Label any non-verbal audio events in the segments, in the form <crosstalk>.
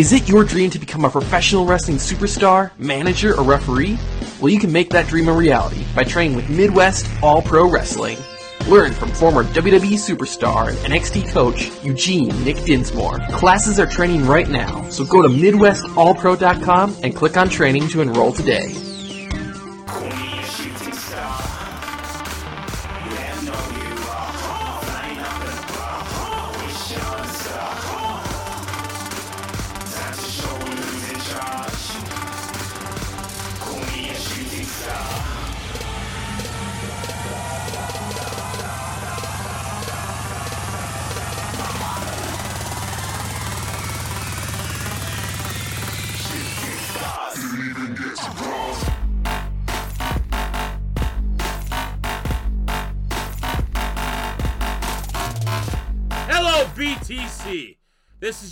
Is it your dream to become a professional wrestling superstar, manager, or referee? Well, you can make that dream a reality by training with Midwest All Pro Wrestling. Learn from former WWE superstar and NXT coach Eugene Nick Dinsmore. Classes are training right now, so go to MidwestAllPro.com and click on training to enroll today.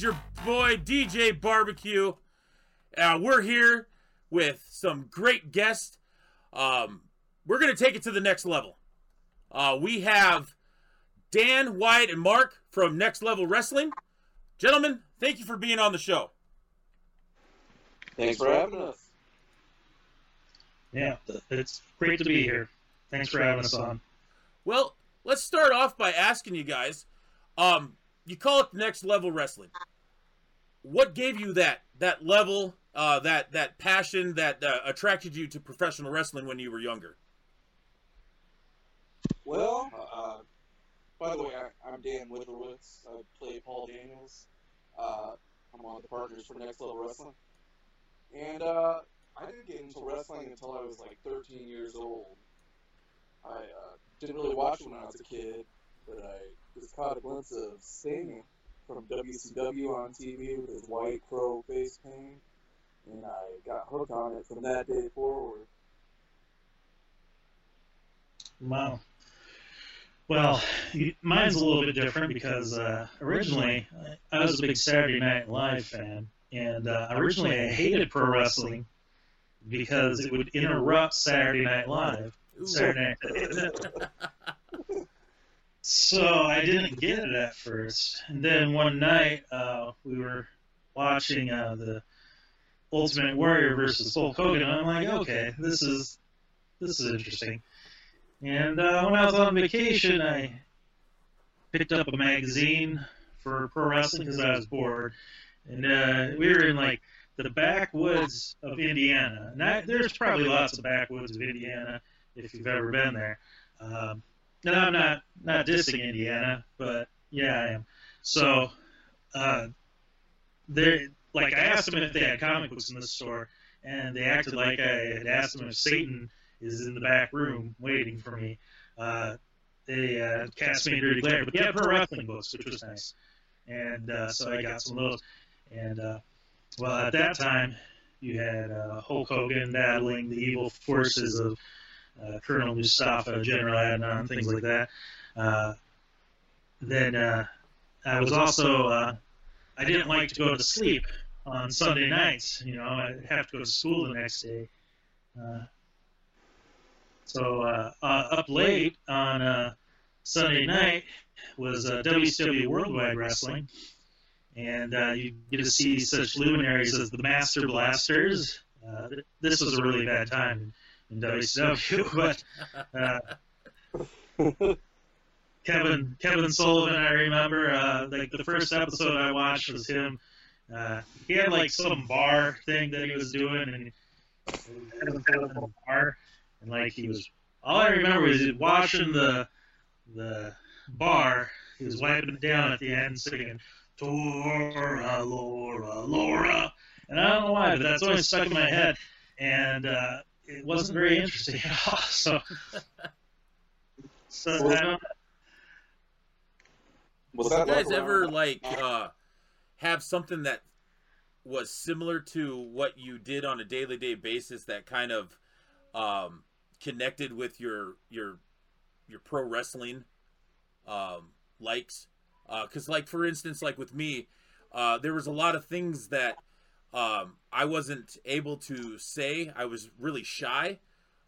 Your boy DJ Barbecue. Uh, we're here with some great guests. Um, we're going to take it to the next level. Uh, we have Dan, Wyatt, and Mark from Next Level Wrestling. Gentlemen, thank you for being on the show. Thanks for having us. Yeah, it's great to be here. Thanks for having us on. Well, let's start off by asking you guys. Um, you call it next level wrestling. What gave you that that level, uh, that that passion that uh, attracted you to professional wrestling when you were younger? Well, uh, by the way, I, I'm Dan Witherwitz. I play Paul Daniels. Uh, I'm one of the partners for Next Level Wrestling. And uh, I didn't get into wrestling until I was like 13 years old. I uh, didn't really watch it when I was a kid, but I just caught a glimpse of Sting from WCW on TV with his white crow face paint, and I got hooked on it from that day forward. Wow. Well, mine's a little bit different because uh, originally I was a big Saturday Night Live fan, and uh, originally I hated pro wrestling because it would interrupt Saturday Night Live. Saturday Night. <laughs> <laughs> so I didn't get it at first, and then one night uh, we were watching uh, the Ultimate Warrior versus Hulk Hogan, and I'm like, okay, this is this is interesting. And uh, when I was on vacation, I picked up a magazine for pro wrestling because I was bored. And uh, we were in like the backwoods of Indiana. And I, there's probably lots of backwoods of Indiana if you've ever been there. Um, and I'm not not dissing Indiana, but yeah, I am. So uh, they like I asked them if they had comic books in the store, and they acted like I had asked them if Satan is in the back room waiting for me. Uh, they uh, cast me in dirty glare, but they had pro wrestling books, which was nice. And uh, so I got some of those. And uh, well, at that time, you had uh, Hulk Hogan battling the evil forces of Colonel Mustafa, General Adnan, things like that. Uh, then uh, I was also uh, I didn't like to go to sleep on Sunday nights. You know, I'd have to go to school the next day. Uh, so uh, uh, up late on uh, Sunday night was uh, WCW Worldwide Wrestling, and uh, you get to see such luminaries as the Master Blasters. Uh, th- this was a really bad time in, in WCW, but uh, <laughs> Kevin Kevin Sullivan, I remember, uh, like the first episode I watched was him. Uh, he had like some bar thing that he was doing, and Kevin Sullivan in a bar, and like he was. All I remember is washing the the bar. He was wiping it down at the end, singing "Tora, Laura, Laura," and I don't know why, but that's always stuck in my head, and uh, it wasn't very interesting at all. <laughs> So, so I don't. Was you guys ever around- like uh, have something that was similar to what you did on a daily day basis that kind of um, connected with your your your pro wrestling um, likes? Because, like for instance, like with me, uh, there was a lot of things that um, I wasn't able to say. I was really shy.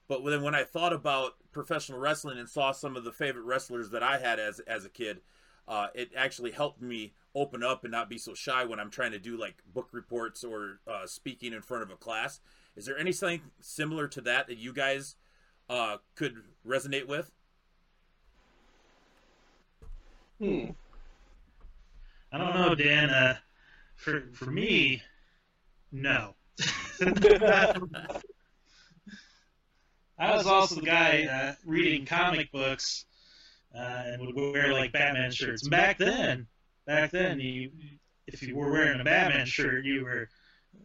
But then when I thought about professional wrestling and saw some of the favorite wrestlers that I had as as a kid, uh, it actually helped me open up and not be so shy when I'm trying to do like book reports or uh, speaking in front of a class. Is there anything similar to that that you guys uh, could resonate with? Hmm. I don't know, Dan. Uh, for for me, no. <laughs> I was also the guy uh, reading comic books uh, and would wear like Batman shirts. And back then, back then, you if you were wearing a Batman shirt, you were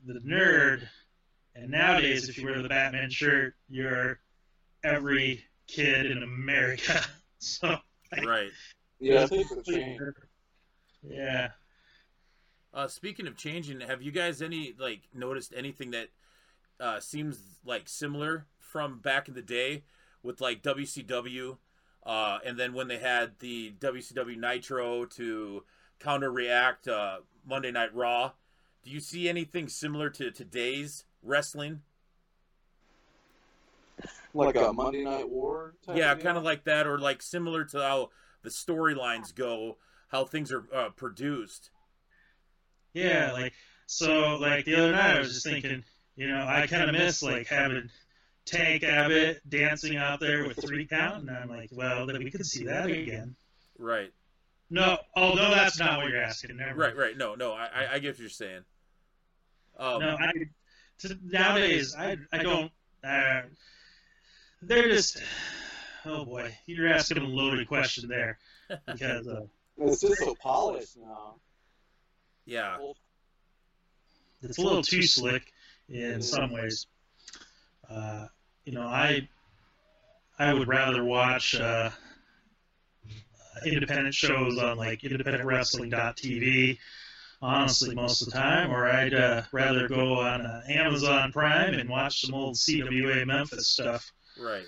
the nerd. And nowadays, if you wear the Batman shirt, you're every kid in America. <laughs> so right. <laughs> Yeah, things have changed. Yeah. Uh, speaking of changing, have you guys any like noticed anything that uh, seems like similar from back in the day with like WCW, uh, and then when they had the WCW Nitro to counter react uh, Monday Night Raw? Do you see anything similar to today's wrestling? Like a Monday Night War. Type Yeah, kind of like that, or like similar to how the storylines go, how things are uh, produced. Yeah, like so like the other night I was just thinking, you know, I kind of miss like having Tank Abbott dancing out there with three count, and I'm like, well, then we could see that again. Right, No, oh no, that's not what you're asking. Never. right, right. No, no, I, I, I get what you're saying. Um, No, I to, nowadays I I don't. Uh, they're just. Oh boy, you're asking a loaded question there because uh, It's just so polished now. Yeah, Well, it's a little too slick in some ways. Uh, you know, I I would rather watch uh, independent shows on like independentwrestling.tv, honestly, most of the time, or I'd uh, rather go on uh, Amazon Prime and watch some old CWA Memphis stuff. right.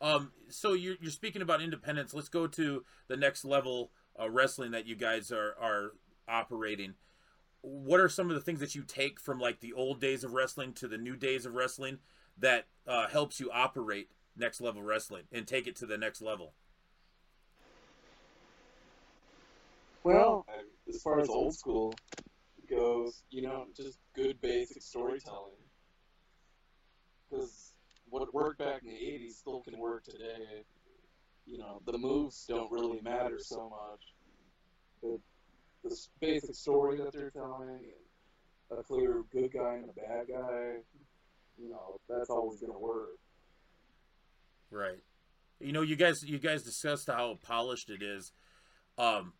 Um, so you're you're speaking about independence. Let's go to the next level uh, wrestling that you guys are are operating. What are some of the things that you take from like the old days of wrestling to the new days of wrestling that uh, helps you operate next level wrestling and take it to the next level? Well, as far as old school goes, you know, just good basic storytelling. Because what worked back in the 80s still can work today. You know, the moves don't really matter so much. The, the basic story that they're telling, a clear good guy and a bad guy, you know, that's always going to work. Right. You know, you guys you guys discussed how polished it is. Um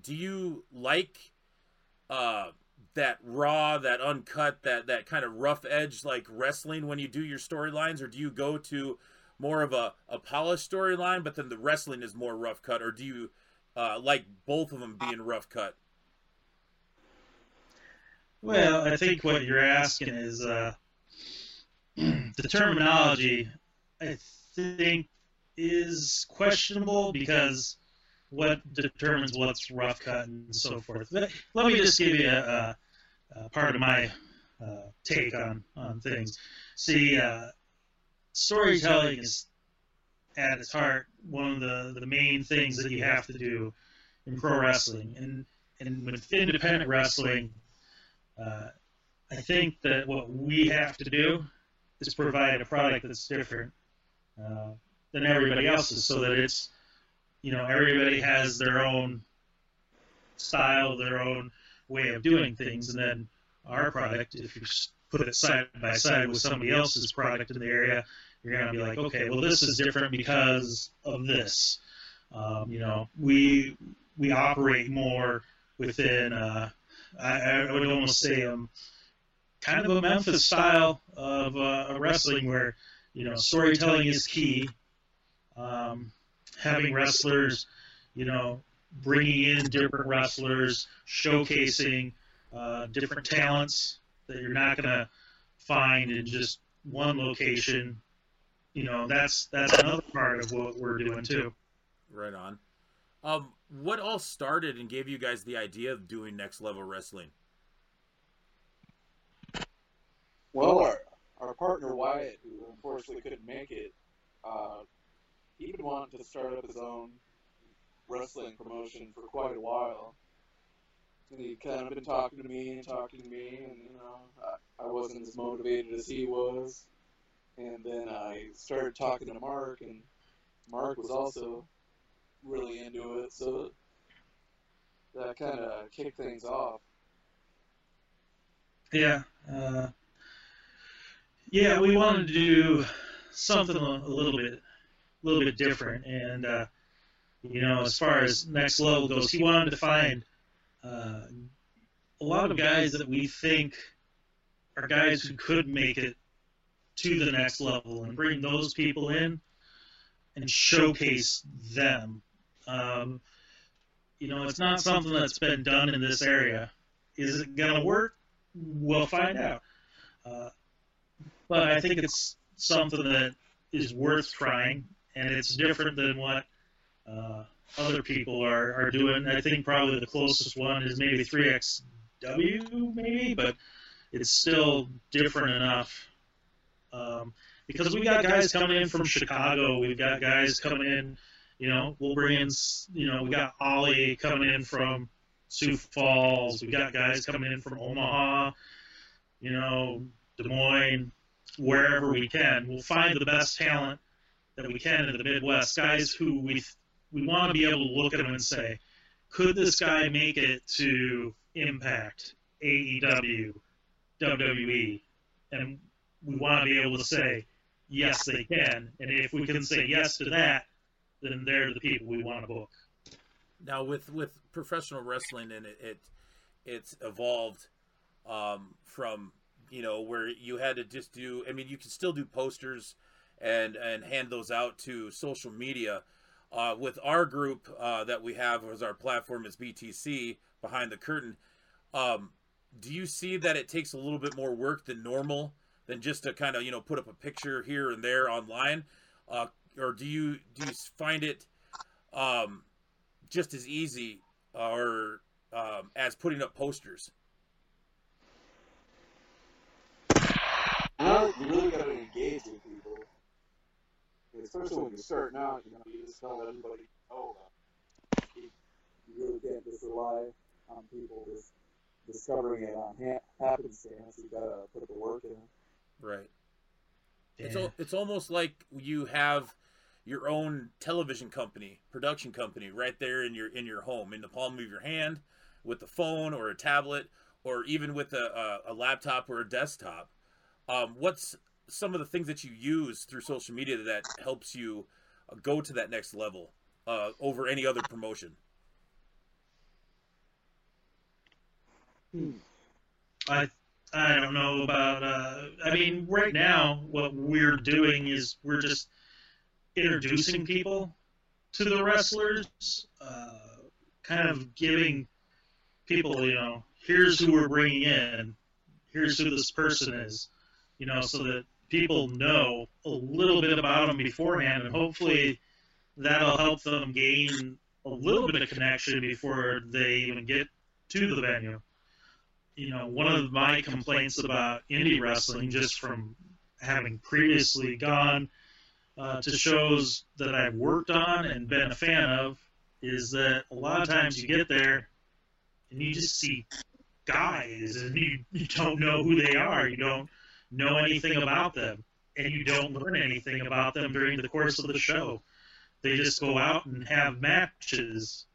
do you like uh that raw, that uncut, that that kind of rough edge like wrestling when you do your storylines or do you go to more of a, a polished storyline but then the wrestling is more rough cut or do you uh, like both of them being rough cut? Well, I think what you're asking is uh, <clears throat> the terminology. I think is questionable because what determines what's rough cut and so forth. Let, let me just give you a, a, a part of my uh, take on on things. See, uh, storytelling is at its heart one of the, the main things that you have to do in pro wrestling, and and with independent wrestling. Uh, I think that what we have to do is provide a product that's different uh, than everybody else's, so that it's, you know, everybody has their own style, their own way of doing things, and then our product, if you put it side by side with somebody else's product in the area, you're going to be like, okay, well, this is different because of this. Um, you know, we we operate more within. Uh, I, I would almost say um, kind of a Memphis style of uh, wrestling where you know storytelling is key. Um, having wrestlers, you know, bringing in different wrestlers, showcasing uh, different talents that you're not going to find in just one location. You know, that's that's another part of what we're doing too. Right on. Um, what all started and gave you guys the idea of doing next level wrestling? Well, our, our partner Wyatt, who unfortunately couldn't make it, uh, he would want to start up his own wrestling promotion for quite a while. And he kind of been talking to me and talking to me, and you know, I, I wasn't as motivated as he was. And then I started talking to Mark, and Mark was also really into it, so that kind of kicked things off. Yeah. Uh, yeah, we wanted to do something a little bit, a little bit different, and uh, you know, as far as next level goes, he wanted to find uh, a lot of guys that we think are guys who could make it to the next level and bring those people in and showcase them. Um, you know, it's not something that's been done in this area. Is it going to work? We'll find out. Uh, but I think it's something that is worth trying, and it's different than what uh, other people are, are doing. I think probably the closest one is maybe 3XW, maybe, but it's still different enough. Um, because we've got guys coming in from Chicago, we've got guys coming in, you know, we'll bring in, you know, we got Ollie coming in from Sioux Falls, We've got guys coming in from Omaha, you know, Des Moines, wherever we can. We'll find the best talent that we can in the Midwest, guys who we we want to be able to look at them and say, could this guy make it to Impact, AEW, WWE? And we want to be able to say, yes, they can. And if we can say yes to that, then they're the people we want to book. Now, with with professional wrestling, and it, it it's evolved um, from you know where you had to just do. I mean, you can still do posters and and hand those out to social media. Uh, with our group uh, that we have as our platform is BTC behind the curtain. Um, do you see that it takes a little bit more work than normal than just to kind of you know put up a picture here and there online, uh, or do you do you find it um, just as easy or um, as putting up posters? Well, you really got to engage with people, especially when you're starting out. You know, you just tell everybody, "Oh, you really can't just rely on people just discovering it on ha- happenstance. You got to put the work in." Right. Yeah. It's al- it's almost like you have your own television company, production company, right there in your in your home, in the palm of your hand, with a phone or a tablet, or even with a, a, a laptop or a desktop. Um, what's some of the things that you use through social media that helps you uh, go to that next level uh, over any other promotion? Hmm. I I don't know about. Uh, I mean, right now, what we're doing is we're just introducing people to the wrestlers, uh, kind of giving people, you know, here's who we're bringing in, here's who this person is, you know, so that people know a little bit about them beforehand, and hopefully that'll help them gain a little bit of connection before they even get to the venue you know, one of my complaints about indie wrestling, just from having previously gone uh, to shows that I've worked on and been a fan of, is that a lot of times you get there and you just see guys and you, you don't know who they are. You don't know anything about them. And you don't learn anything about them during the course of the show. They just go out and have matches.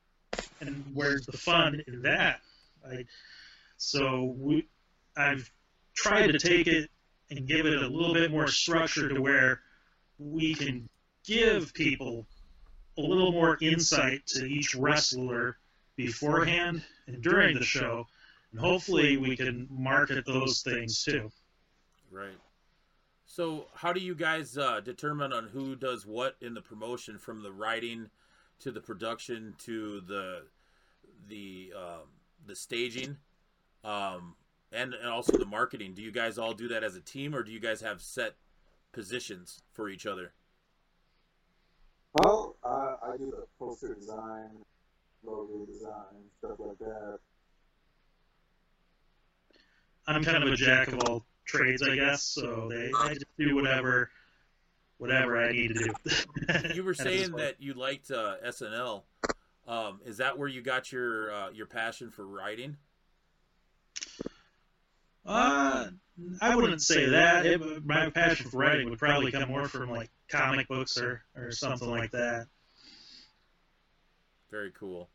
And where's the fun in that? I, so we, I've tried to take it and give it a little bit more structure to where we can give people a little more insight to each wrestler beforehand and during the show, and hopefully we can market those things too. Right. So, how do you guys uh, determine on who does what in the promotion, from the writing to the production to the the um, the staging? Um, and, and also the marketing. Do you guys all do that as a team, or do you guys have set positions for each other? Well, uh, I do the poster design, logo design, stuff like that. I'm kind of a jack of all trades, I guess. So they, I just do whatever, whatever I need to do. <laughs> you were saying that you liked uh, SNL. Um, is that where you got your uh, your passion for writing? Uh, I wouldn't say that. It, my passion for writing would probably come more from like comic books or, or something like that. Very cool.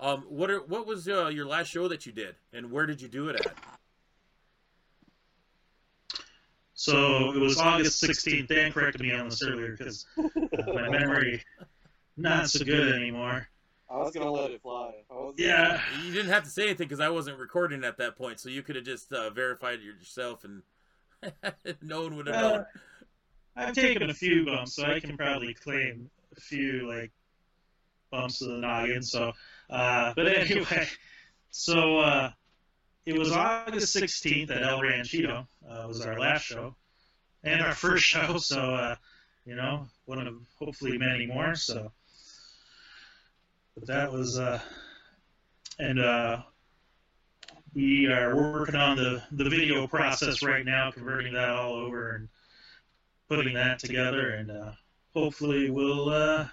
Um, what are, what was uh, your last show that you did, and where did you do it at? So it was August 16th. Dan corrected me on this earlier because uh, my memory not so good anymore. I was gonna let it fly. I was Yeah. You didn't have to say anything because I wasn't recording at that point, so you could have just uh, verified it yourself, and <laughs> no one would have known. Uh, I've taken a few bumps, so I can probably claim a few like bumps of the noggin. So, uh, but anyway, <laughs> so uh, it was August 16th at El Ranchito. Uh, was our last show and our first <laughs> show. So, uh, you know, one of hopefully many more. So, but that was, uh, and uh, we are working on the the video process right now, converting that all over and putting that together, and uh, hopefully we'll uh,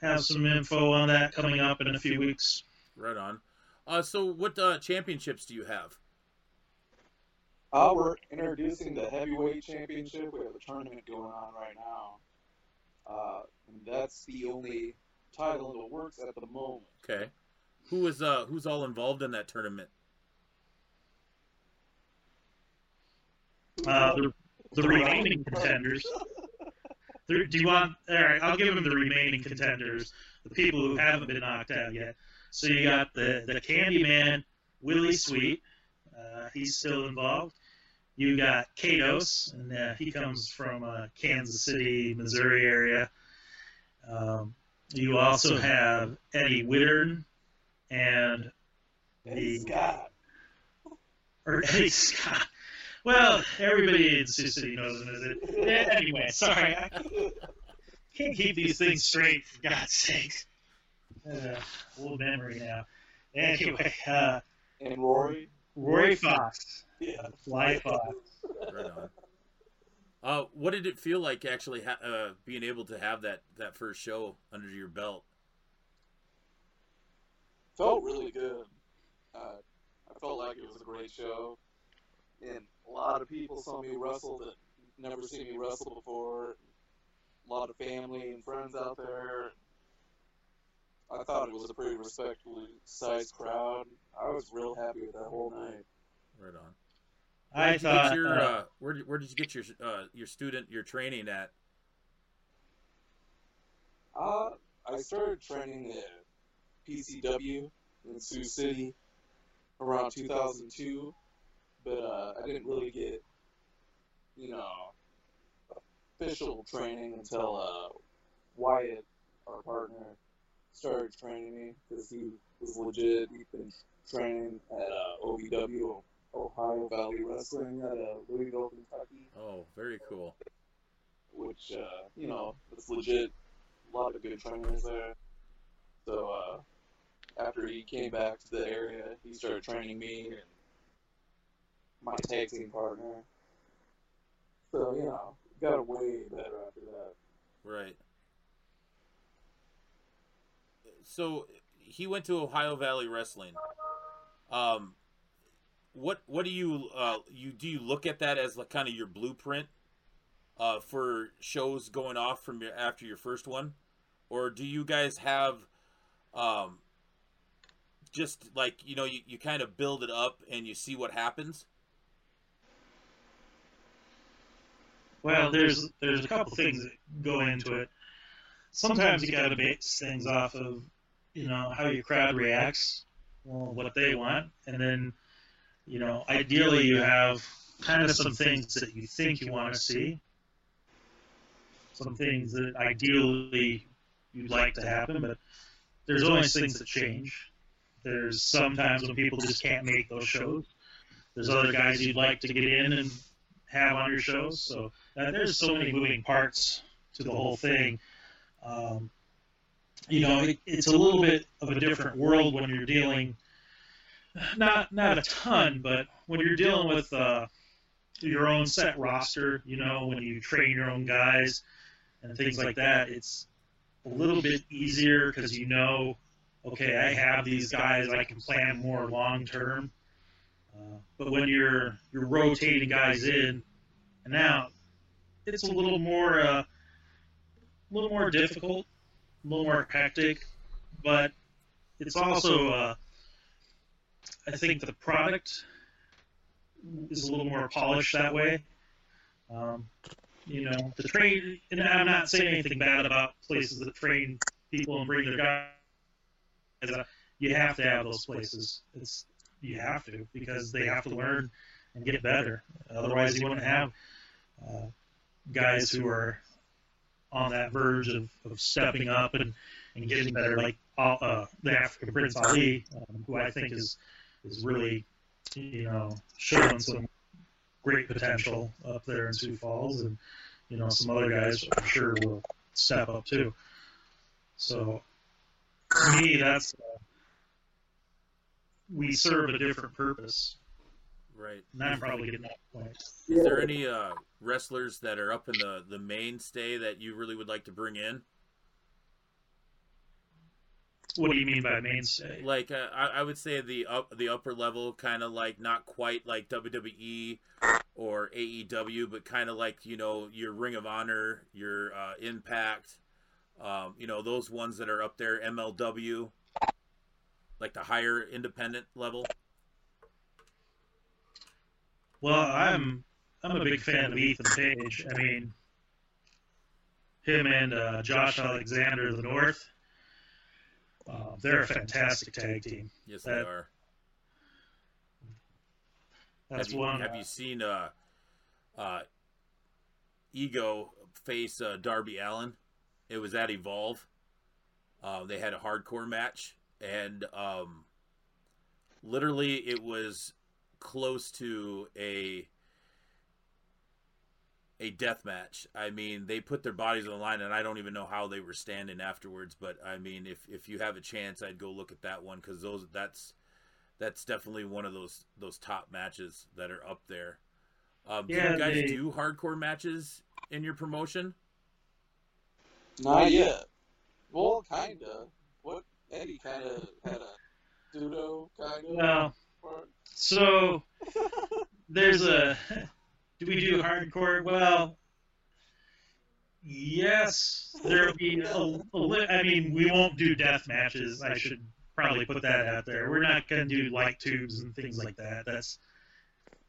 have some info on that coming up in a few weeks. Right on. Uh, so, what uh, championships do you have? Uh, we're introducing the heavyweight championship. We have a tournament going on right now. Uh, and that's the only title in the works at the moment. Okay. Who is uh who's all involved in that tournament? Uh, the, the remaining contenders. <laughs> The- Do you want? All right, I'll give them the remaining contenders, the people who haven't been knocked out yet. So you got the the Candyman, Willie Sweet. Uh, he's still involved. You got Kados, and uh, he comes from uh, Kansas City, Missouri area. Um, you also have Eddie Wittern and Eddie the Scott. <laughs> or Eddie Scott. Well, everybody in Sioux City knows him as it. Yeah, anyway, sorry, I can't keep these things straight for God's sake. Uh, old memory now. Anyway, uh, And Rory. Roy Fox, Yeah. Fly Fox. Right on. Uh, what did it feel like actually ha- uh, being able to have that that first show under your belt? Felt really good. Uh, I felt like it was a great show. And a lot of people saw me wrestle that never seen me wrestle before. A lot of family and friends out there. I thought it was a pretty respectfully sized crowd. I was real happy with that whole night. Right on. I Where did you get your uh, uh, where where did you get your uh, your student your training at? Uh, I started training at PCW in Sioux City around 2002, but uh, I didn't really get, you know, official training until uh, Wyatt, our partner, started training me because he was legit. He'd been training at uh, OVW, Ohio Valley Wrestling at uh, Louisville, Kentucky Oh, very cool. which uh, you know it's legit. A lot of good trainers there. So uh, after he came back to the area, he started training me and my tag team partner. So you know, got way better after that. Right. So he went to Ohio Valley Wrestling. Um, what what do you uh you do you look at that as like kind of your blueprint uh for shows going off from your after your first one, or do you guys have um just like you know you, you kind of build it up and you see what happens? Well, there's there's a couple things that go into it. Sometimes you got to base things off of, you know, how your crowd reacts, well, what they want, and then, you know, ideally you have kind of some things that you think you want to see, some things that ideally you'd like to happen, but there's always things that change. There's sometimes when people just can't make those shows. There's other guys you'd like to get in and have on your shows. So uh, there's so many moving parts to the whole thing. Um, you know, it, it's a little bit of a different world when you're dealing, not not a ton, but when you're dealing with uh, your own set roster. You know, when you train your own guys and things like that, it's a little bit easier because you know okay, I have these guys, I can plan more long term. Uh, but when you're you're rotating guys in and out, it's a little more uh, a little more difficult, a little more hectic, but it's also uh, I think the product is a little more polished that way. Um, you know, the train, and I'm not saying anything bad about places that train people and bring their guys. Uh, you have to have those places. It's you have to because they have to learn and get better. Otherwise, you wouldn't have uh, guys who are on that verge of, of stepping up and, and getting better, like uh, the African Prince Ali, um, who I think is is really, you know, showing some great potential up there in Sioux Falls, and you know, some other guys I'm sure will step up too. So, to me, that's uh, we serve a different purpose. Right. And I'm probably getting that point. Is there any uh, wrestlers that are up in the the mainstay that you really would like to bring in? What do you mean by mainstay? Like uh, I, I would say the up the upper level, kind of like not quite like WWE or AEW, but kind of like you know your Ring of Honor, your uh, Impact, um, you know those ones that are up there, MLW, like the higher independent level. Well, I'm I'm a big fan of Ethan Page. I mean, him and uh, Josh Alexander of the North. Uh, they're a fantastic tag team. Yes, That- they are. That's have you, one. Have you seen uh, uh, Ego face uh, Darby Allin? It was at Evolve. Uh, they had a hardcore match, and um, literally it was close to a a death match. I mean, they put their bodies on the line, and I don't even know how they were standing afterwards. But I mean, if if you have a chance, I'd go look at that one because those that's that's definitely one of those those top matches that are up there. Um, do you guys they- do hardcore matches in your promotion? Not yet. Well, kinda. What Eddie kind of had a judo kind of. Well, so <laughs> there's a. Do we do hardcore? Well, yes. There'll be a, a li- I mean, we won't do death matches. I should probably put that out there. We're not going to do light tubes and things like that. That's,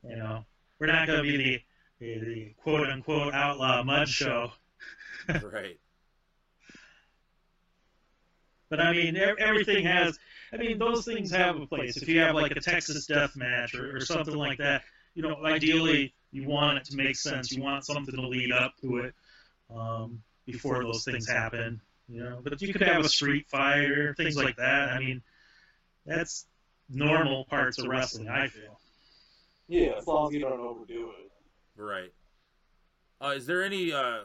you know, we're not going to be the, the, quote unquote outlaw mud show. <laughs> right. But I mean, everything has. I mean, those things have a place. If you have like a Texas death match or, or something like that, you know, ideally you want it to make sense. You want something to lead up to it um, before those things happen. You know, but you could have a street fight or things like that. I mean, that's normal parts of wrestling. I feel. Yeah, as long as you don't overdo it. Right. Uh, is there any uh,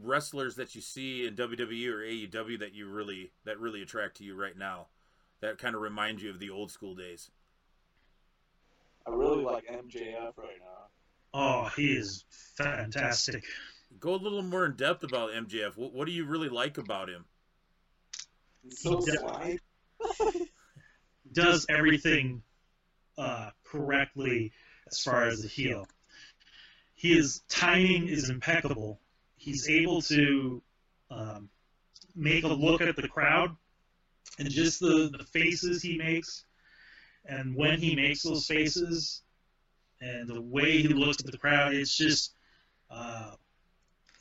wrestlers that you see in WWE or AEW that you really that really attract to you right now? That kind of remind you of the old school days. I really like MJF right now. Oh, he is fantastic. Go a little more in depth about MJF. What, what do you really like about him? He's so He does- sly. <laughs> does everything uh, correctly as far as the heel. His timing is impeccable. He's able to um, make a look at the crowd and just the, the faces he makes, and when he makes those faces, and the way he looks at the crowd, it's just uh,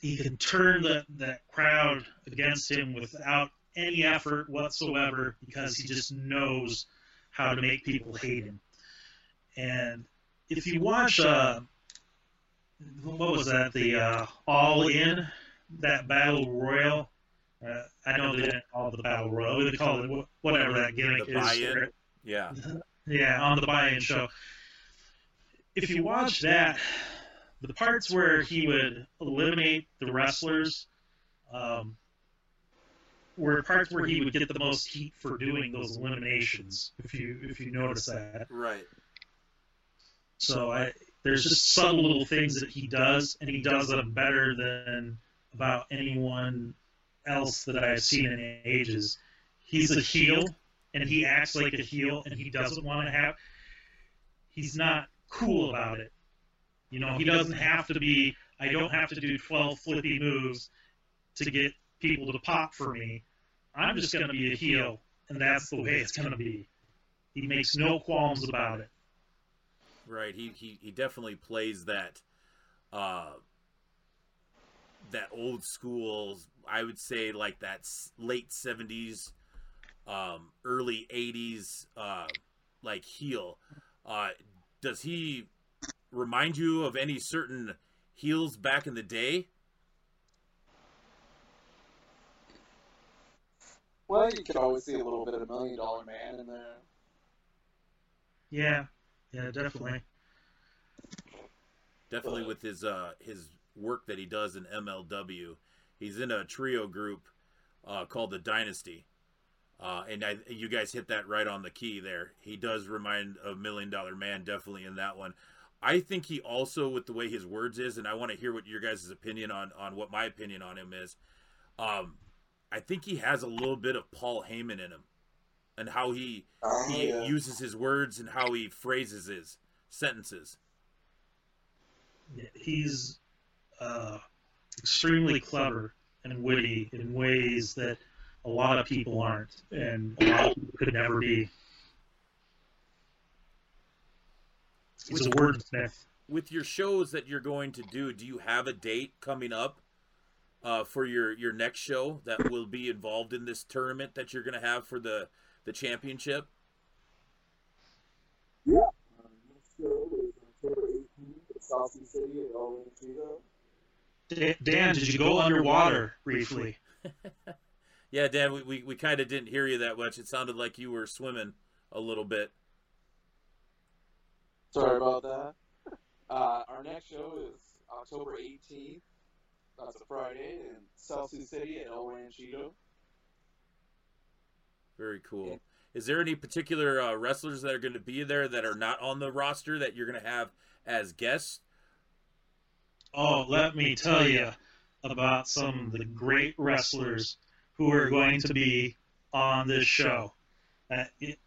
he can turn that that crowd against him without any effort whatsoever because he just knows how to make people hate him. And if you watch, uh, what was that? The uh, All In, that battle royal. Uh, I know they didn't call it the battle royal. They call it whatever that gimmick The is. Yeah. <laughs> Yeah, on the buy-in show. If you watch that, the parts where he would eliminate the wrestlers um, were parts where he would get the most heat for doing those eliminations. If you if you notice that, Right. so I there's just subtle little things that he does, and he does them better than about anyone else that I've seen in ages. he's a heel and he acts like a heel and he doesn't want to have he's not cool about it. You know, he doesn't have to be I don't have to do 12 flippy moves to get people to pop for me. I'm just going to be a heel and that's the way it's going to be. He makes no qualms about it. Right. He he, he definitely plays that uh that old school, I would say like that late 70s um early 80s uh like heel. Uh does he remind you of any certain heels back in the day? Well, you could always see a little bit of Million Dollar Man in there. Yeah. Yeah, definitely. definitely with his uh his work that he does in MLW. He's in a trio group uh, called the Dynasty, uh, and I, you guys hit that right on the key there. He does remind a Million Dollar Man, definitely in that one. I think he also, with the way his words is, and I want to hear what your guys' opinion on on what my opinion on him is. Um, I think he has a little bit of Paul Heyman in him, and how he Oh, he yeah. uses his words and how he phrases his sentences. he's uh, extremely clever and witty in ways that a lot of people aren't, and a lot of people could never be. He's a wordsmith. with your shows that you're going to do, do you have a date coming up uh, for your your next show that will be involved in this tournament that you're going to have for the the championship? Yeah. Um, next show is October 18th at South Sioux City at El Ranchito. Dan, did you go underwater briefly? <laughs> Yeah, Dan, we, we, we kind of didn't hear you that much. It sounded like you were swimming a little bit. Sorry about that. Uh, our next show is October 18th. That's a Friday in South Sioux City at El Ranchito. Very cool. Is there any particular uh, wrestlers that are going to be there that are not on the roster that you're going to have as guests? Oh, let me tell you about some of the great wrestlers who are going to be on this show. Uh, it,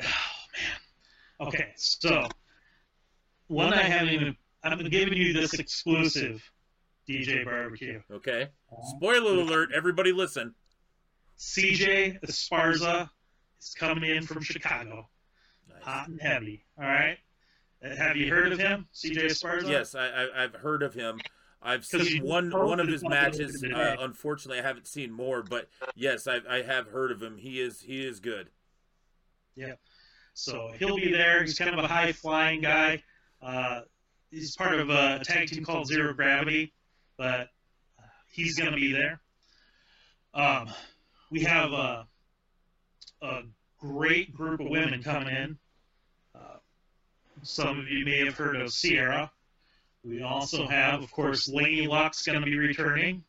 oh man. Okay, so one I haven't even. I'm giving you this exclusive, DJ Barbecue. Okay. Spoiler alert! Everybody, listen. CJ Esparza is coming in from Chicago, Nice. hot and heavy. All right. Uh, Have you heard of him, CJ Esparza? Yes, I, I, I've heard of him. I've 'Cause seen one one of his matches. Uh, unfortunately, I haven't seen more, but yes, I, I have heard of him. He is he is good. Yeah, so he'll be there. He's kind of a high flying guy. Uh, he's part of a tag team called Zero Gravity, but uh, he's going to be there. Um, we have a, a great group of women coming in. Uh, some of you may have heard of Sierra. We also have, of course, Laney Luck's going to be returning.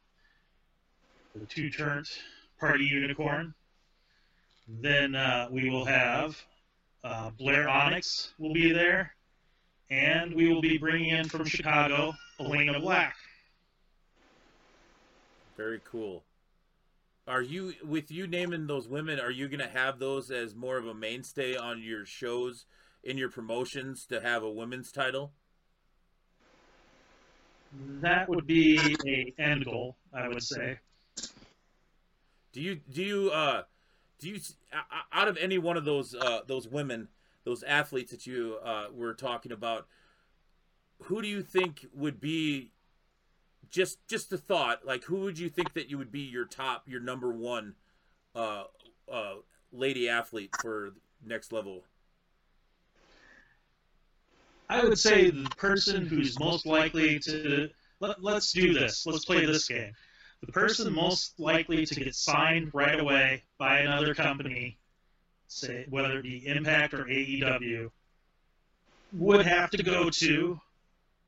The two turned party unicorn. Then uh, we will have uh, Blair Onyx will be there, and we will be bringing in from Chicago Elayna Black. Very cool. Are you with you naming those women? Are you going to have those as more of a mainstay on your shows in your promotions to have a women's title? That would be a end goal, I would say. Do you do you uh do you out of any one of those uh those women, those athletes that you uh were talking about, who do you think would be just just a thought, like who would you think that you would be your top your number one uh uh lady athlete for next level? I would say the person who's most likely to let, let's do this. Let's play this game. The person most likely to get signed right away by another company, say whether it be Impact or AEW, would have to go to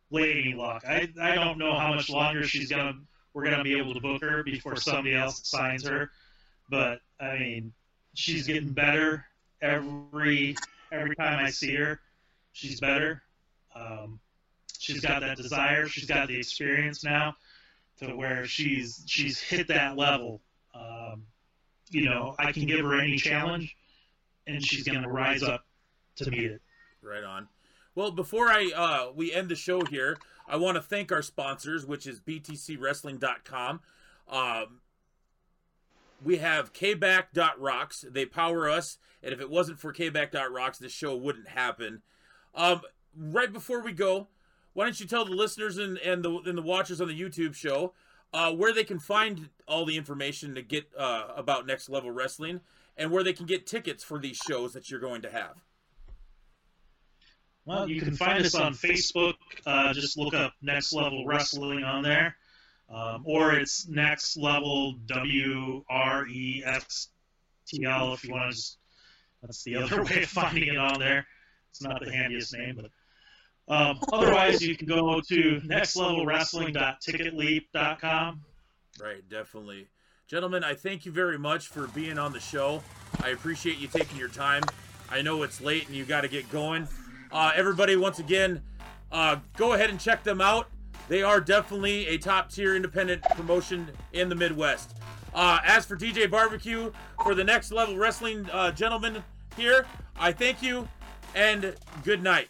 Lady Luck. I I don't know how much longer she's gonna we're gonna be able to book her before somebody else signs her, but I mean she's getting better every every time I see her. She's better. Um, she's got that desire. She's got the experience now to where she's she's hit that level. Um, you know, I can give her any challenge, and she's gonna rise up to meet it. Right on. Well, before I uh, we end the show here, I want to thank our sponsors, which is btcwrestling.com. Um, we have kback.rocks. They power us, and if it wasn't for kback.rocks, this show wouldn't happen. Um, right before we go, why don't you tell the listeners and, and the and the watchers on the YouTube show uh, where they can find all the information to get uh, about Next Level Wrestling and where they can get tickets for these shows that you're going to have. Well, you can find us on Facebook. Uh, just look up Next Level Wrestling on there. Um, or it's Next Level W R E X T L if you want to just. That's the <laughs> other way of finding it on there. It's not the handiest name, but. Um, <laughs> otherwise, you can go to nextlevelwrestling.ticketleap.com. Right, definitely. Gentlemen, I thank you very much for being on the show. I appreciate you taking your time. I know it's late and you got to get going. Uh, everybody, once again, uh, go ahead and check them out. They are definitely a top tier independent promotion in the Midwest. Uh, as for DJ Barbecue, for the next level wrestling uh, gentleman here, I thank you and good night.